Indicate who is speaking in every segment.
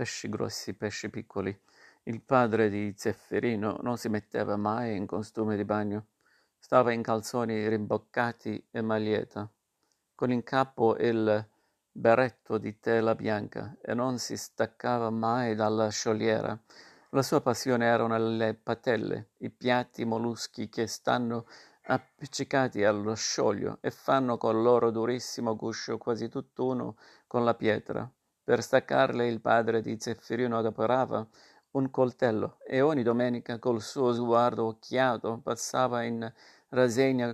Speaker 1: pesci grossi, pesci piccoli. Il padre di Zeffirino non si metteva mai in costume di bagno. Stava in calzoni rimboccati e maglietta, con in capo il berretto di tela bianca e non si staccava mai dalla sciogliera. La sua passione erano le patelle, i piatti molluschi che stanno appiccicati allo scioglio e fanno col loro durissimo guscio quasi tutt'uno con la pietra. Per staccarle il padre di Zeffirino adoperava un coltello e ogni domenica col suo sguardo occhiato passava in rassegna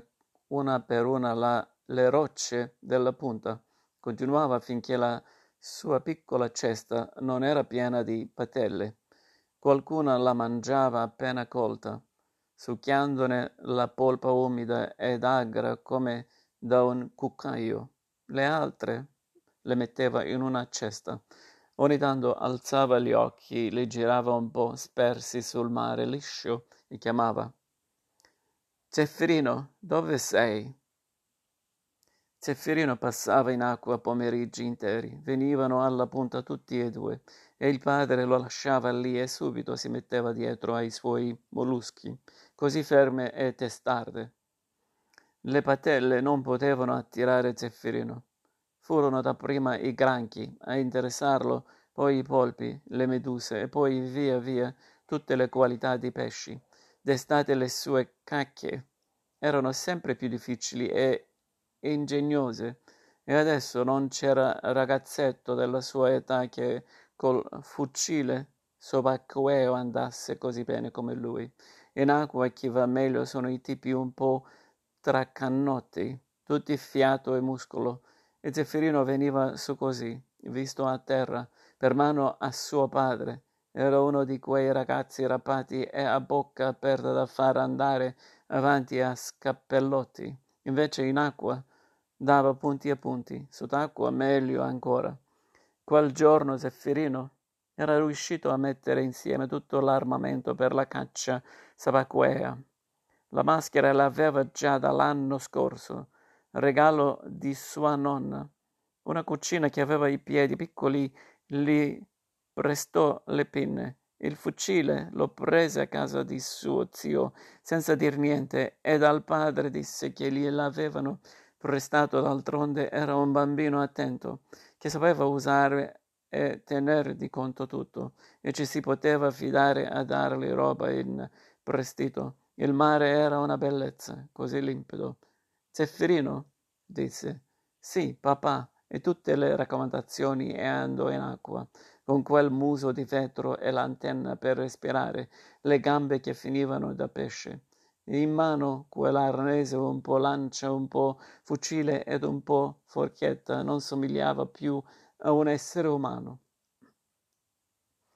Speaker 1: una per una la, le rocce della punta. Continuava finché la sua piccola cesta non era piena di patelle. Qualcuna la mangiava appena colta, succhiandone la polpa umida ed agra come da un cuccaio. Le altre le metteva in una cesta. Ogni tanto alzava gli occhi, li girava un po' spersi sul mare liscio e chiamava. Zeffirino, dove sei? Zeffirino passava in acqua pomeriggi interi, venivano alla punta tutti e due, e il padre lo lasciava lì e subito si metteva dietro ai suoi molluschi, così ferme e testarde. Le patelle non potevano attirare Zeffirino. Furono dapprima i granchi a interessarlo, poi i polpi, le meduse e poi via via tutte le qualità di pesci. D'estate le sue cacche erano sempre più difficili e ingegnose e adesso non c'era ragazzetto della sua età che col fucile subacqueo andasse così bene come lui. In acqua chi va meglio sono i tipi un po' tracannotti, tutti fiato e muscolo, e Zeffirino veniva su così, visto a terra, per mano a suo padre. Era uno di quei ragazzi rapati e a bocca aperta da far andare avanti a scappellotti. Invece in acqua dava punti a punti, sott'acqua meglio ancora. Quel giorno Zeffirino era riuscito a mettere insieme tutto l'armamento per la caccia sabacquea. La maschera l'aveva già dall'anno scorso, regalo di sua nonna. Una cucina che aveva i piedi piccoli gli prestò le pinne. Il fucile lo prese a casa di suo zio senza dir niente e dal padre disse che gliel'avevano prestato d'altronde era un bambino attento che sapeva usare e tenere di conto tutto e ci si poteva fidare a dargli roba in prestito. Il mare era una bellezza, così limpido. Zeffirino? disse. Sì, papà, e tutte le raccomandazioni e andò in acqua, con quel muso di vetro e l'antenna per respirare, le gambe che finivano da pesce. In mano quell'arnese un po' lancia, un po' fucile ed un po' forchetta non somigliava più a un essere umano.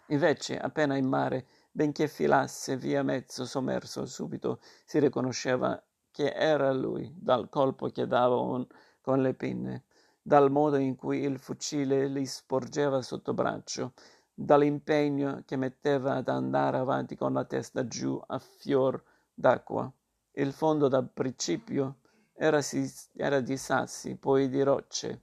Speaker 1: Invece, appena in mare, benché filasse via mezzo sommerso, subito si riconosceva che era lui, dal colpo che dava un, con le pinne dal modo in cui il fucile gli sporgeva sotto braccio, dall'impegno che metteva ad andare avanti con la testa giù a fior d'acqua. Il fondo da principio era, era di sassi, poi di rocce,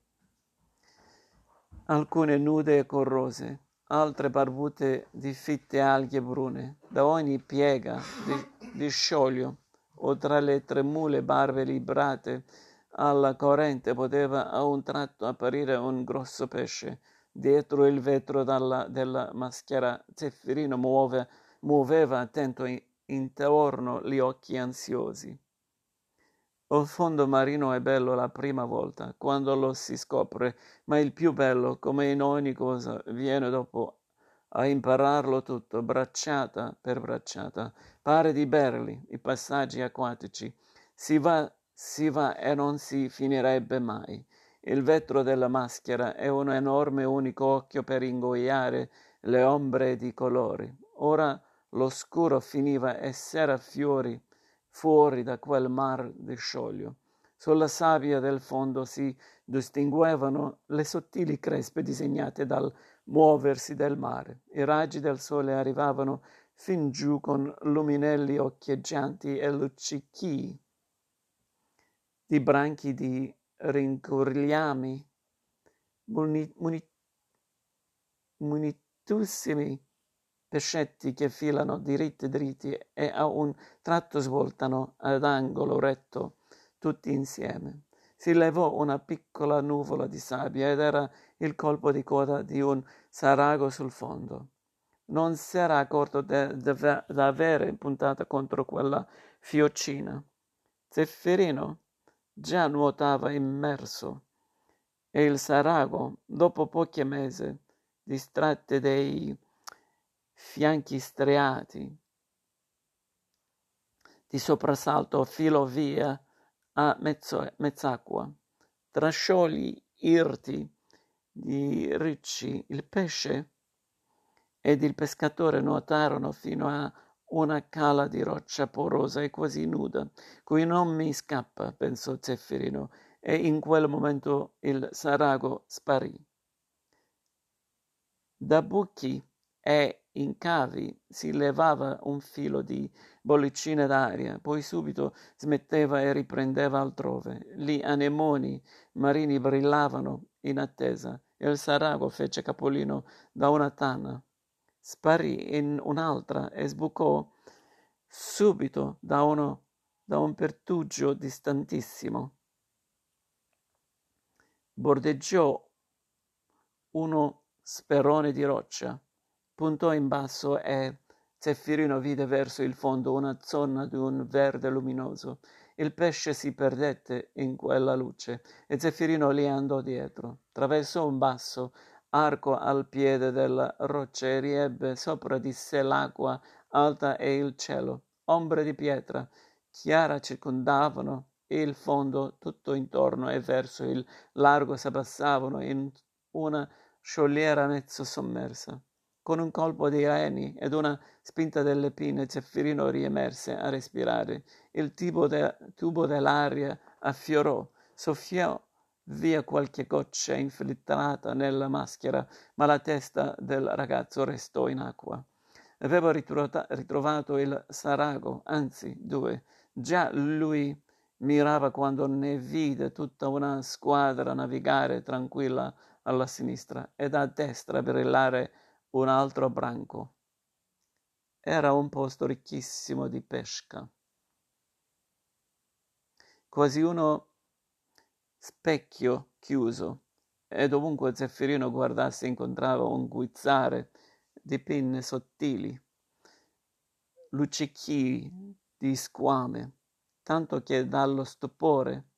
Speaker 1: alcune nude e corrose, altre barbute di fitte alghe brune, da ogni piega di, di scioglio o tra le tremule barbe librate alla corrente poteva a un tratto apparire un grosso pesce. Dietro il vetro dalla, della maschera Zeffirino muove, muoveva attento in, intorno gli occhi ansiosi. Il fondo marino è bello la prima volta, quando lo si scopre, ma il più bello, come in ogni cosa, viene dopo a impararlo tutto, bracciata per bracciata. Pare di berli i passaggi acquatici. Si va si va e non si finirebbe mai. Il vetro della maschera è un enorme unico occhio per ingoiare le ombre di colori. Ora l'oscuro finiva e s'era fiori fuori da quel mar di scioglio. Sulla sabbia del fondo si distinguevano le sottili crespe disegnate dal muoversi del mare. I raggi del sole arrivavano fin giù con luminelli occhieggianti e luccichii di branchi di rincorliami, muni, muni, muni, moltissimi pescetti che filano diritti dritti e a un tratto svoltano ad angolo retto tutti insieme. Si levò una piccola nuvola di sabbia ed era il colpo di coda di un sarago sul fondo. Non s'era accorto d'avere puntato contro quella fiocina. Zeffirino già nuotava immerso e il sarago, dopo pochi mesi, distratte dei fianchi striati di soprassalto filò via a mezzo, mezz'acqua. Tra sciogli irti di ricci il pesce ed il pescatore nuotarono fino a una cala di roccia porosa e quasi nuda, cui non mi scappa, pensò Zeffirino, e in quel momento il sarago sparì. Da buchi e incavi si levava un filo di bollicine d'aria, poi subito smetteva e riprendeva altrove. Gli anemoni marini brillavano in attesa e il sarago fece capolino da una tana, sparì in un'altra e sbucò subito da, uno, da un pertugio distantissimo. Bordeggiò uno sperone di roccia puntò in basso e Zeffirino vide verso il fondo una zona di un verde luminoso. Il pesce si perdette in quella luce e Zeffirino li andò dietro. Traversò un basso arco al piede della roccia e riebbe sopra di sé l'acqua alta e il cielo. Ombre di pietra chiara circondavano il fondo tutto intorno e verso il largo s'abbassavano in una sciogliera mezzo sommersa. Con un colpo di reni ed una spinta delle pinne Zeffirino riemerse a respirare. Il tubo, de, tubo dell'aria affiorò, soffiò via qualche goccia infiltrata nella maschera, ma la testa del ragazzo restò in acqua. Aveva ritrovato il sarago, anzi due. Già lui mirava quando ne vide tutta una squadra navigare tranquilla alla sinistra ed a destra brillare un altro branco. Era un posto ricchissimo di pesca. Quasi uno specchio chiuso, e dovunque Zeffirino guardasse incontrava un guizzare di pinne sottili, luccichii di squame, tanto che dallo stupore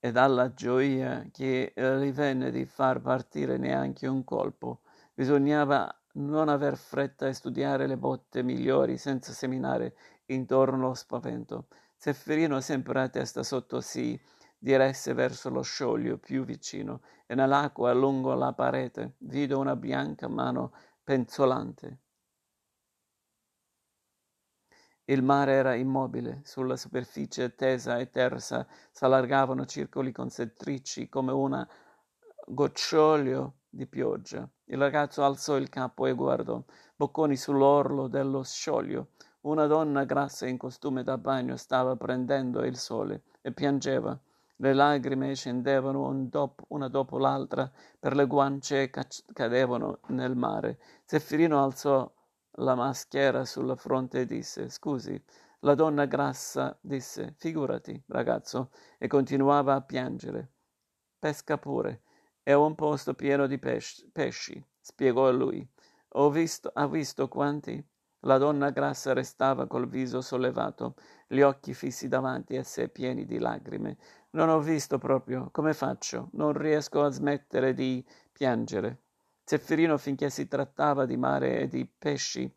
Speaker 1: e dalla gioia che gli venne di far partire neanche un colpo, Bisognava non aver fretta e studiare le botte migliori senza seminare intorno lo spavento. Zeffirino, sempre a testa sotto, si diresse verso lo scioglio più vicino e nell'acqua lungo la parete vide una bianca mano penzolante. Il mare era immobile, sulla superficie tesa e tersa s'allargavano circoli concentrici come una gocciolio di pioggia. Il ragazzo alzò il capo e guardò, bocconi sull'orlo dello scioglio. Una donna grassa in costume da bagno stava prendendo il sole e piangeva. Le lagrime scendevano un dopo, una dopo l'altra per le guance e cadevano nel mare. Zeffirino alzò la maschera sulla fronte e disse: Scusi. La donna grassa disse: Figurati, ragazzo, e continuava a piangere. Pesca pure. È un posto pieno di pesci, pesci spiegò lui. Visto, ha visto quanti? La donna grassa restava col viso sollevato, gli occhi fissi davanti a sé pieni di lagrime. Non ho visto proprio. Come faccio? Non riesco a smettere di piangere. Zeffirino, finché si trattava di mare e di pesci,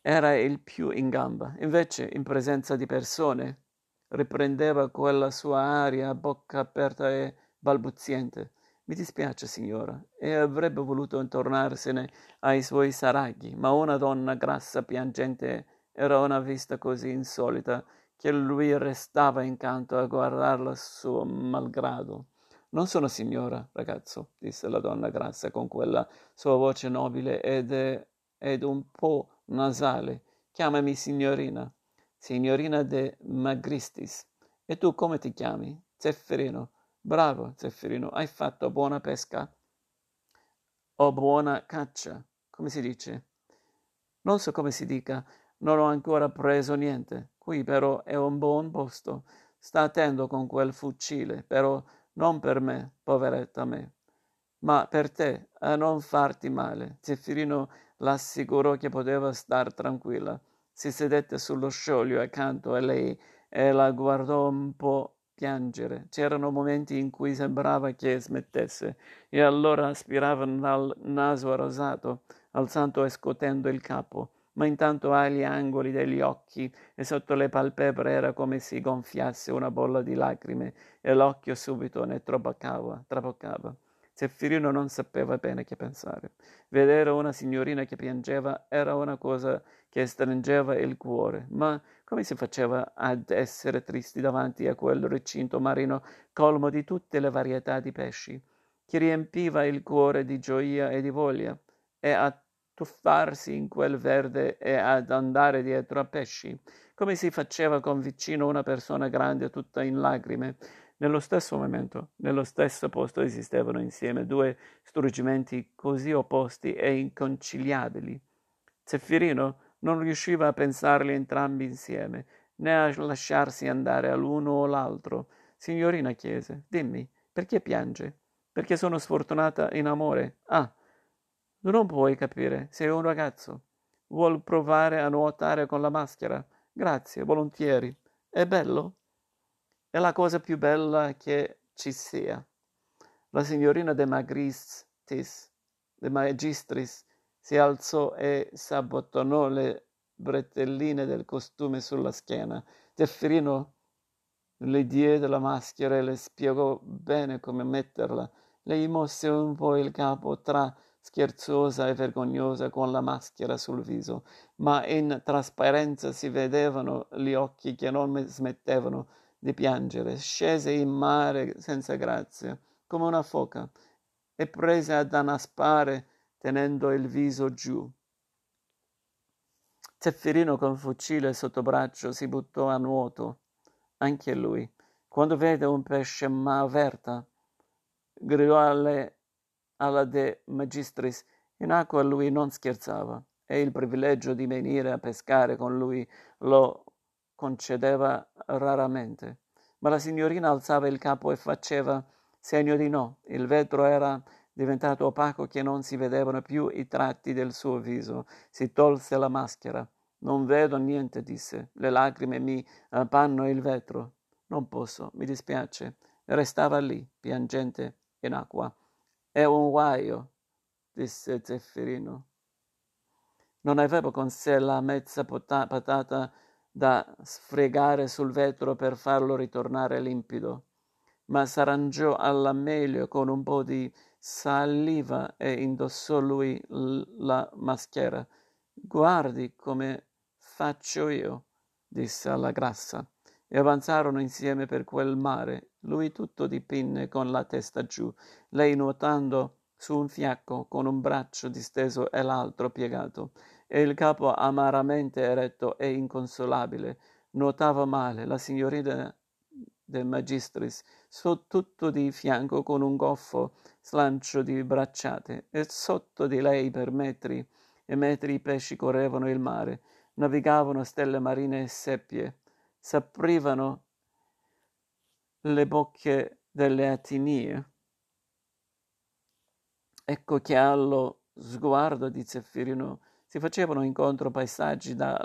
Speaker 1: era il più in gamba. Invece, in presenza di persone, riprendeva quella sua aria a bocca aperta e balbuziente. Mi dispiace, signora, e avrebbe voluto tornarsene ai suoi saraghi, ma una donna grassa piangente era una vista così insolita che lui restava incanto a guardarla suo malgrado. Non sono signora, ragazzo, disse la donna grassa con quella sua voce nobile ed, ed un po' nasale. Chiamami signorina. Signorina de Magristis. E tu come ti chiami? Zefferino. Bravo, Zeffirino, hai fatto buona pesca? o buona caccia, come si dice? Non so come si dica, non ho ancora preso niente. Qui però è un buon posto. Sta attento con quel fucile, però non per me, poveretta me, ma per te, a non farti male. Zeffirino l'assicurò che poteva star tranquilla. Si sedette sullo scioglio accanto a lei e la guardò un po' piangere. C'erano momenti in cui sembrava che smettesse e allora aspirava dal naso rosato, alzando e scotendo il capo ma intanto agli angoli degli occhi e sotto le palpebre era come si gonfiasse una bolla di lacrime e l'occhio subito ne traboccava. traboccava. Zeffirino non sapeva bene che pensare. Vedere una signorina che piangeva era una cosa che stringeva il cuore, ma come si faceva ad essere tristi davanti a quel recinto marino colmo di tutte le varietà di pesci, che riempiva il cuore di gioia e di voglia, e a tuffarsi in quel verde e ad andare dietro a pesci, come si faceva con vicino una persona grande tutta in lacrime. Nello stesso momento, nello stesso posto esistevano insieme due struggimenti così opposti e inconciliabili. Zeffirino non riusciva a pensarli entrambi insieme, né a lasciarsi andare all'uno o l'altro. Signorina chiese, dimmi, perché piange? Perché sono sfortunata in amore? Ah, non puoi capire, sei un ragazzo. Vuol provare a nuotare con la maschera? Grazie, volentieri. È bello? È la cosa più bella che ci sia. La signorina De Magistris, De Magistris si alzò e s'abbottonò le bretelline del costume sulla schiena. Zeffirino le diede la maschera e le spiegò bene come metterla. Lei mosse un po' il capo tra scherzosa e vergognosa con la maschera sul viso, ma in trasparenza si vedevano gli occhi che non smettevano di piangere. Scese in mare senza grazia, come una foca, e prese ad annaspare tenendo il viso giù. Zeffirino con fucile sotto braccio si buttò a nuoto, anche lui. Quando vede un pesce ma avverta, gridò alle alla De Magistris, in acqua lui non scherzava e il privilegio di venire a pescare con lui lo concedeva raramente. Ma la signorina alzava il capo e faceva segno di no. Il vetro era diventato opaco che non si vedevano più i tratti del suo viso. Si tolse la maschera. Non vedo niente, disse. Le lacrime mi appanno il vetro. Non posso, mi dispiace. Restava lì, piangente in acqua. È un guaio, disse Zeffirino. Non aveva con sé la mezza patata da sfregare sul vetro per farlo ritornare limpido, ma s'arrangiò alla meglio con un po' di saliva e indossò lui la maschera. Guardi come faccio io, disse alla grassa, e avanzarono insieme per quel mare lui tutto di pinne con la testa giù, lei nuotando su un fiacco con un braccio disteso e l'altro piegato, e il capo amaramente eretto e inconsolabile. Nuotava male la signorina del magistris, su tutto di fianco con un goffo slancio di bracciate, e sotto di lei per metri e metri i pesci correvano il mare, navigavano stelle marine e seppie, s'aprivano le bocche delle atinie. Ecco che allo sguardo di Zeffirino si facevano incontro paesaggi da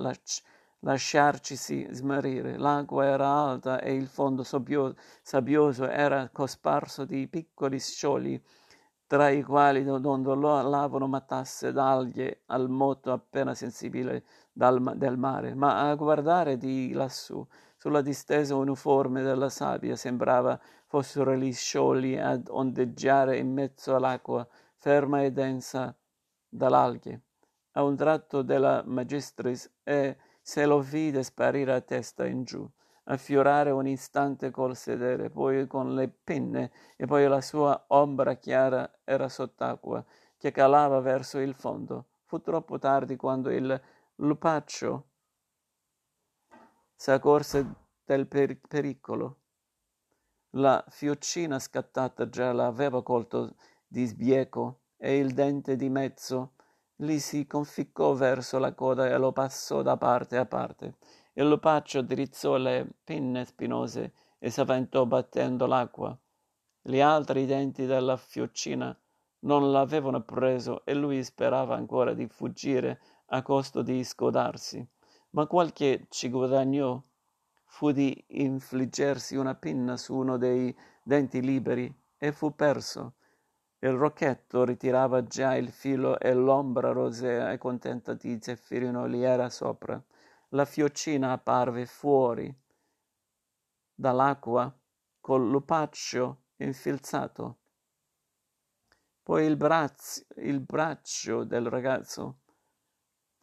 Speaker 1: lasciarcisi smarrire. L'acqua era alta e il fondo sabbioso, sabbioso era cosparso di piccoli sciogli, tra i quali dondolavano matasse d'alghe al moto appena sensibile dal, del mare. Ma a guardare di lassù sulla distesa uniforme della sabbia sembrava fossero gli sciogli ad ondeggiare in mezzo all'acqua ferma e densa dall'alghe. A un tratto della magistris e se lo vide sparire a testa in giù, affiorare un istante col sedere, poi con le penne, e poi la sua ombra chiara era sott'acqua, che calava verso il fondo. Fu troppo tardi quando il lupaccio s'accorse del per- pericolo. La fioccina scattata già l'aveva colto di sbieco e il dente di mezzo gli si conficcò verso la coda e lo passò da parte a parte. Il lupaccio drizzò le pinne spinose e s'avventò battendo l'acqua. Gli altri denti della fiocina non l'avevano preso e lui sperava ancora di fuggire a costo di scodarsi. Ma quel che ci guadagnò fu di infliggersi una pinna su uno dei denti liberi e fu perso. Il rocchetto ritirava già il filo e l'ombra rosea e contenta di Zeffirino gli era sopra. La fiocina apparve fuori dall'acqua col lupaccio infilzato. Poi il, brazzo, il braccio del ragazzo,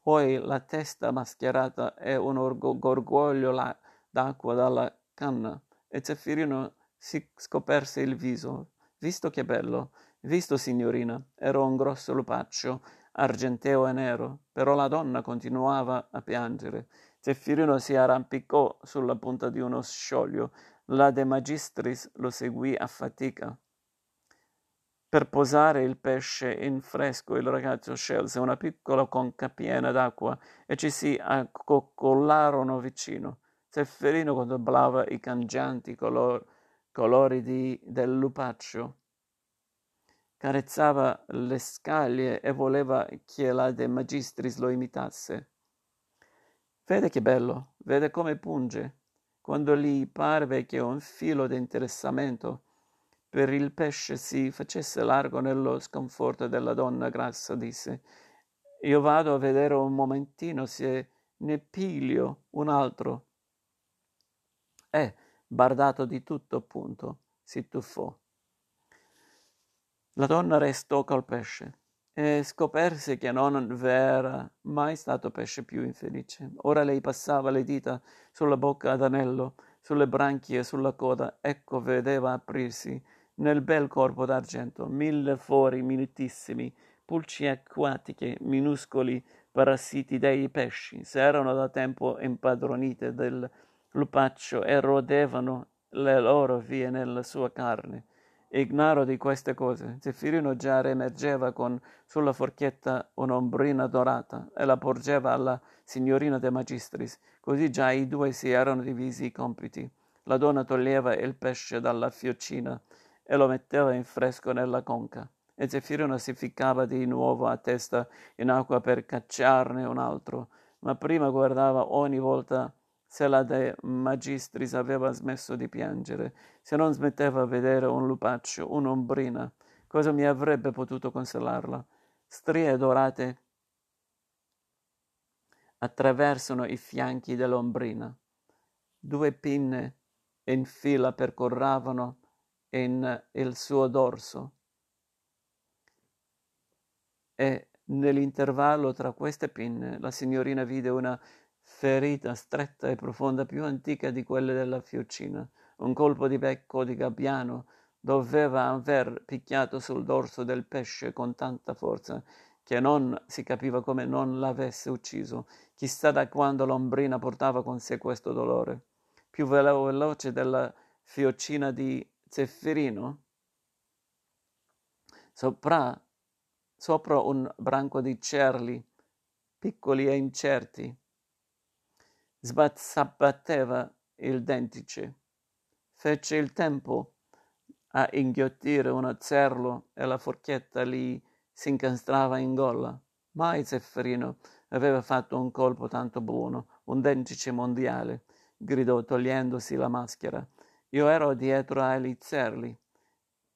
Speaker 1: poi la testa mascherata e un gorgoglio d'acqua dalla canna. E Zeffirino si scoperse il viso. Visto che bello! Visto, signorina, era un grosso lupaccio, argenteo e nero, però la donna continuava a piangere. Zeffirino si arrampicò sulla punta di uno scioglio. La De Magistris lo seguì a fatica. Per posare il pesce in fresco il ragazzo scelse una piccola conca piena d'acqua e ci si accoccolarono vicino. Zeffirino contemplava i cangianti colori, colori di, del lupaccio carezzava le scaglie e voleva che la De Magistris lo imitasse. Vede che bello, vede come punge. Quando gli parve che un filo di interessamento per il pesce si facesse largo nello sconforto della donna grassa, disse Io vado a vedere un momentino se ne piglio un altro. E, bardato di tutto, appunto, si tuffò. La donna restò col pesce e scoperse che non v'era mai stato pesce più infelice. Ora lei passava le dita sulla bocca ad anello, sulle branchie, sulla coda. Ecco vedeva aprirsi nel bel corpo d'argento mille fori minutissimi, pulci acquatiche, minuscoli parassiti dei pesci. S'erano da tempo impadronite del lupaccio e rodevano le loro vie nella sua carne. Ignaro di queste cose. Zeffirino già remergeva con sulla forchetta un'ombrina dorata e la porgeva alla signorina De Magistris. Così già i due si erano divisi i compiti. La donna toglieva il pesce dalla fiocina e lo metteva in fresco nella conca. E Zeffirino si ficcava di nuovo a testa in acqua per cacciarne un altro, ma prima guardava ogni volta se la De Magistris aveva smesso di piangere, se non smetteva a vedere un lupaccio, un'ombrina, cosa mi avrebbe potuto consolarla? Strie dorate attraversano i fianchi dell'ombrina. Due pinne in fila percorravano in il suo dorso e nell'intervallo tra queste pinne la signorina vide una ferita stretta e profonda più antica di quelle della fiocina. Un colpo di becco di gabbiano doveva aver picchiato sul dorso del pesce con tanta forza che non si capiva come non l'avesse ucciso. Chissà da quando l'ombrina portava con sé questo dolore. Più veloce della fiocina di Zeffirino. Sopra, sopra un branco di cerli, piccoli e incerti, sbatteva il dentice. Fece il tempo a inghiottire uno zerlo e la forchetta gli si incastrava in gola. Mai Zefferino aveva fatto un colpo tanto buono, un dentice mondiale, gridò togliendosi la maschera. Io ero dietro agli zerli.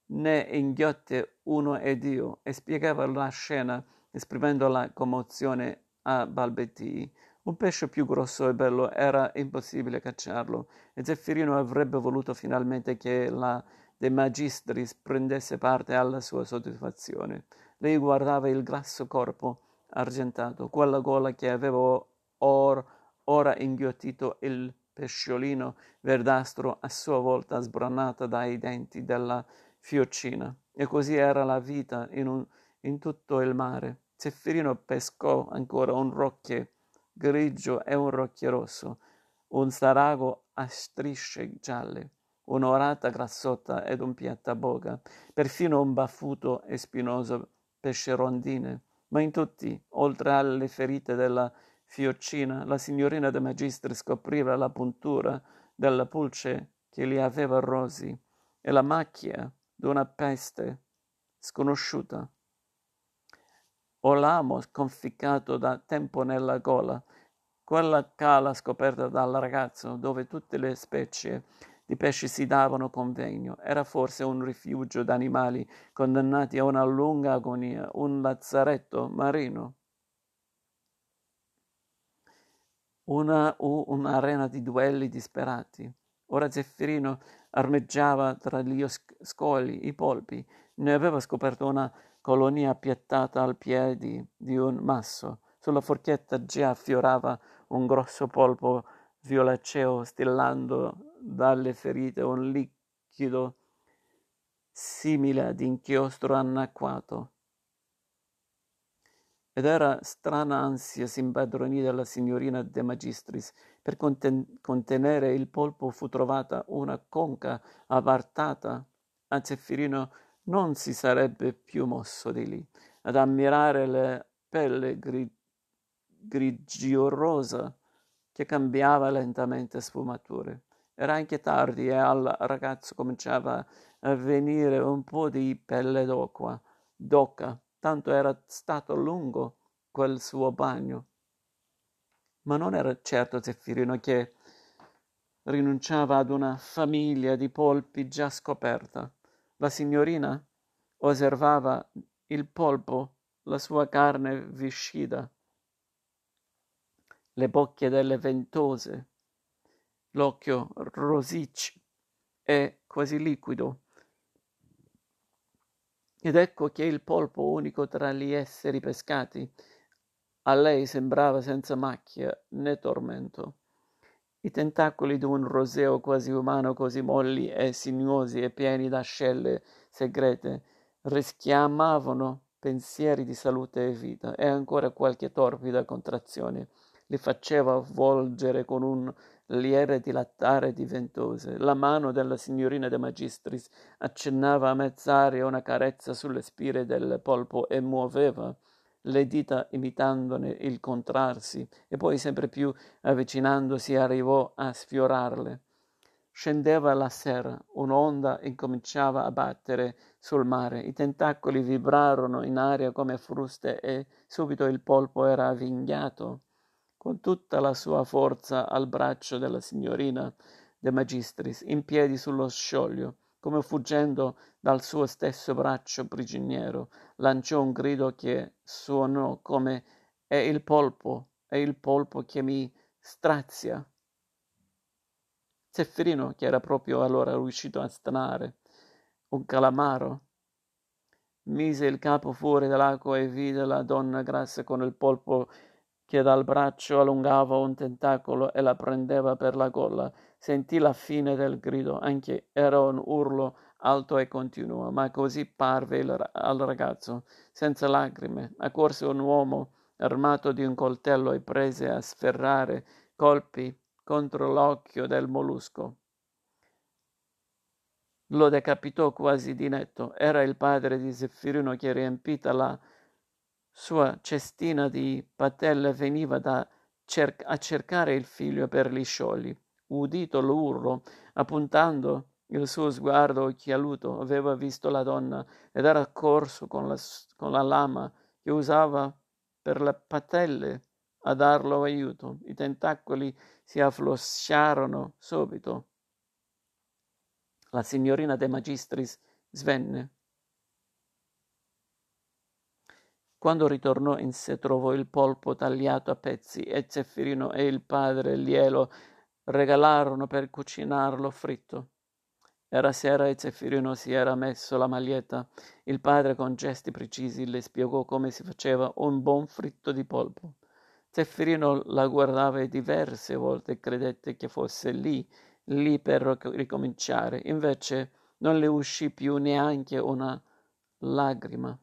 Speaker 1: Ne inghiotte uno ed io, e spiegava la scena, esprimendo la commozione a balbettii. Un pesce più grosso e bello era impossibile cacciarlo e Zeffirino avrebbe voluto finalmente che la De Magistris prendesse parte alla sua soddisfazione. Lei guardava il grasso corpo argentato, quella gola che aveva or, ora inghiottito il pesciolino verdastro a sua volta sbranata dai denti della fiocina. E così era la vita in, un, in tutto il mare. Zeffirino pescò ancora un rocchie grigio e un rocchio rosso, un sarago a strisce gialle, un'orata grassotta ed un piattaboga, perfino un baffuto e spinoso pescerondine, ma in tutti, oltre alle ferite della fiocina, la signorina de Magistri scopriva la puntura della pulce che li aveva rosi e la macchia d'una peste sconosciuta. O l'amo conficcato da tempo nella gola, quella cala scoperta dal ragazzo, dove tutte le specie di pesci si davano convegno, era forse un rifugio d'animali condannati a una lunga agonia, un lazzaretto marino. Una, un'arena di duelli disperati. Ora Zeffirino armeggiava tra gli scogli, i polpi, ne aveva scoperto una colonia appiattata al piede di un masso. Sulla forchetta già affiorava un grosso polpo violaceo stillando dalle ferite un liquido simile ad inchiostro annacquato. Ed era strana ansia s'impadronì della signorina De Magistris. Per conten- contenere il polpo fu trovata una conca avvartata. A Zeffirino non si sarebbe più mosso di lì. Ad ammirare le pelle gri- grigio-rosa che cambiava lentamente sfumature. Era anche tardi e al ragazzo cominciava a venire un po' di pelle d'oca, d'oca, tanto era stato lungo quel suo bagno. Ma non era certo Zeffirino che rinunciava ad una famiglia di polpi già scoperta. La signorina osservava il polpo, la sua carne viscida, le bocche delle ventose, l'occhio rosiccio e quasi liquido. Ed ecco che il polpo unico tra gli esseri pescati a lei sembrava senza macchia né tormento. I tentacoli di un roseo quasi umano, così molli e sinuosi e pieni d'ascelle segrete, rischiamavano pensieri di salute e vita e ancora qualche torbida contrazione li faceva volgere con un lieve dilattare di ventose. La mano della signorina De Magistris accennava a mezz'aria una carezza sulle spire del polpo e muoveva le dita imitandone il contrarsi, e poi sempre più avvicinandosi arrivò a sfiorarle. Scendeva la sera, un'onda incominciava a battere sul mare, i tentacoli vibrarono in aria come fruste e subito il polpo era avvinghiato con tutta la sua forza al braccio della signorina De Magistris, in piedi sullo scioglio, come fuggendo dal suo stesso braccio prigioniero, lanciò un grido che suonò come è il polpo, è il polpo che mi strazia. Zeffirino, che era proprio allora riuscito a stanare un calamaro, mise il capo fuori dall'acqua e vide la donna grassa con il polpo che dal braccio allungava un tentacolo e la prendeva per la gola. Sentì la fine del grido, anche era un urlo alto e continuo, ma così parve il, al ragazzo. Senza lacrime, accorse un uomo armato di un coltello e prese a sferrare colpi contro l'occhio del mollusco. Lo decapitò quasi di netto. Era il padre di Zeffirino che riempita la sua cestina di patelle veniva da cer- a cercare il figlio per gli sciogli. Udito l'urlo, appuntando il suo sguardo occhialuto, aveva visto la donna ed era corso con la, con la lama che usava per le patelle a darlo aiuto. I tentacoli si afflosciarono subito. La signorina De Magistris svenne Quando ritornò in sé trovò il polpo tagliato a pezzi e Zeffirino e il padre glielo regalarono per cucinarlo fritto. Era sera e Zeffirino si era messo la maglietta. Il padre con gesti precisi le spiegò come si faceva un buon fritto di polpo. Zeffirino la guardava diverse volte e credette che fosse lì, lì per ricominciare. Invece non le uscì più neanche una lagrima.